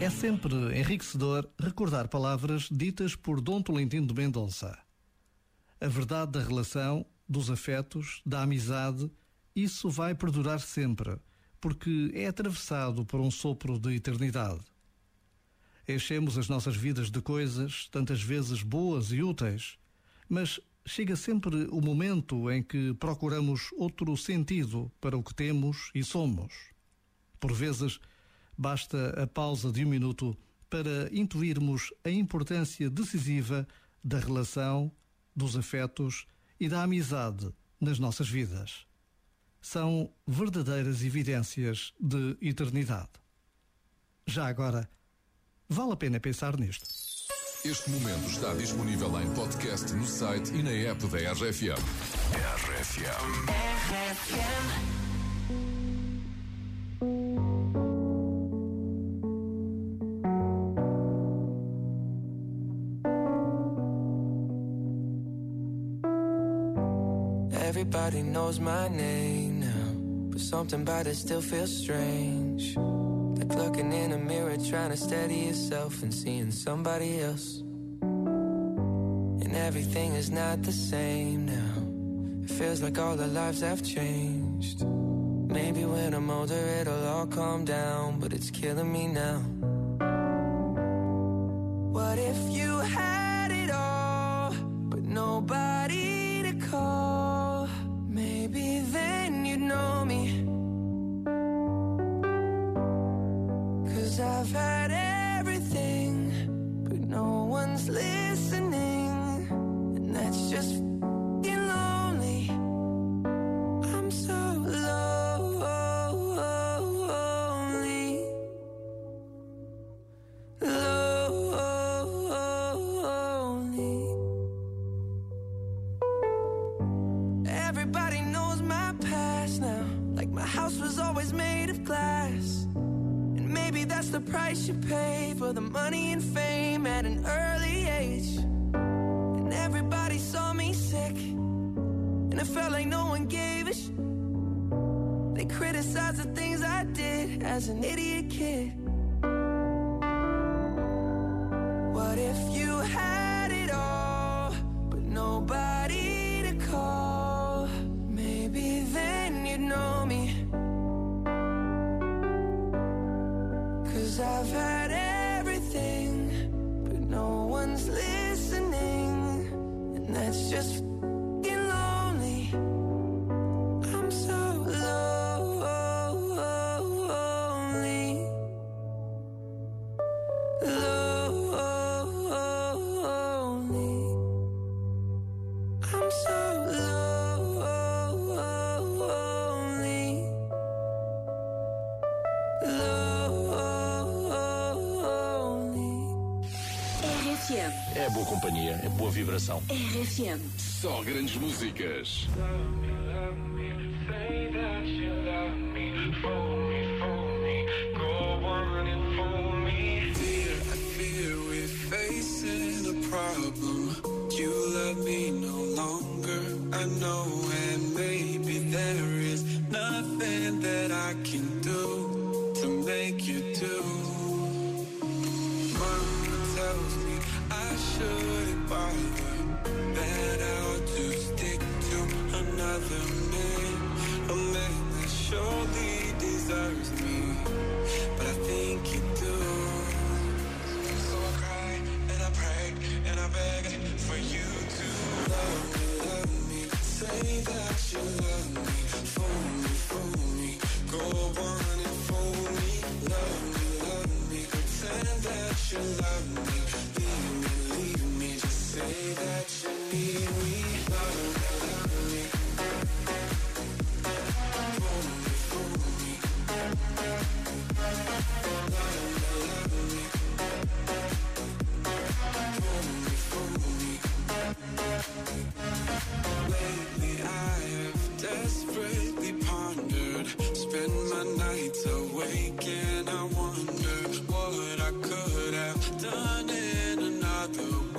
É sempre enriquecedor recordar palavras ditas por Dom Tolentino de Mendonça. A verdade da relação, dos afetos, da amizade, isso vai perdurar sempre, porque é atravessado por um sopro de eternidade. Enchemos as nossas vidas de coisas, tantas vezes boas e úteis, mas chega sempre o momento em que procuramos outro sentido para o que temos e somos. Por vezes, basta a pausa de um minuto para intuirmos a importância decisiva da relação, dos afetos e da amizade nas nossas vidas. São verdadeiras evidências de eternidade. Já agora, vale a pena pensar nisto. Este momento está disponível em podcast no site e na app da RFM. RFM. RFM. Everybody knows my name now, but something about it still feels strange. Like looking in a mirror, trying to steady yourself and seeing somebody else. And everything is not the same now. It feels like all our lives have changed. Maybe when I'm older, it'll all calm down, but it's killing me now. What if you had one's listening. And that's just f***ing lonely. I'm so lonely. Lonely. Everybody knows my past now. Like my house was always made of glass. And maybe that's the price you pay for the money and fame at an early it felt like no one gave a sh. They criticized the things I did as an idiot kid. What if you had it all, but nobody to call? Maybe then you'd know me. Cause I've had everything, but no one's listening. And that's just RFM. É boa companhia, é boa vibração. RFM. Só grandes músicas. Dear, I fear we're facing a problem. You love me no longer. I know, and maybe there is nothing that I can do make you do. Mama tells me I shouldn't bother. nights awake and I wonder what I could have done in another way.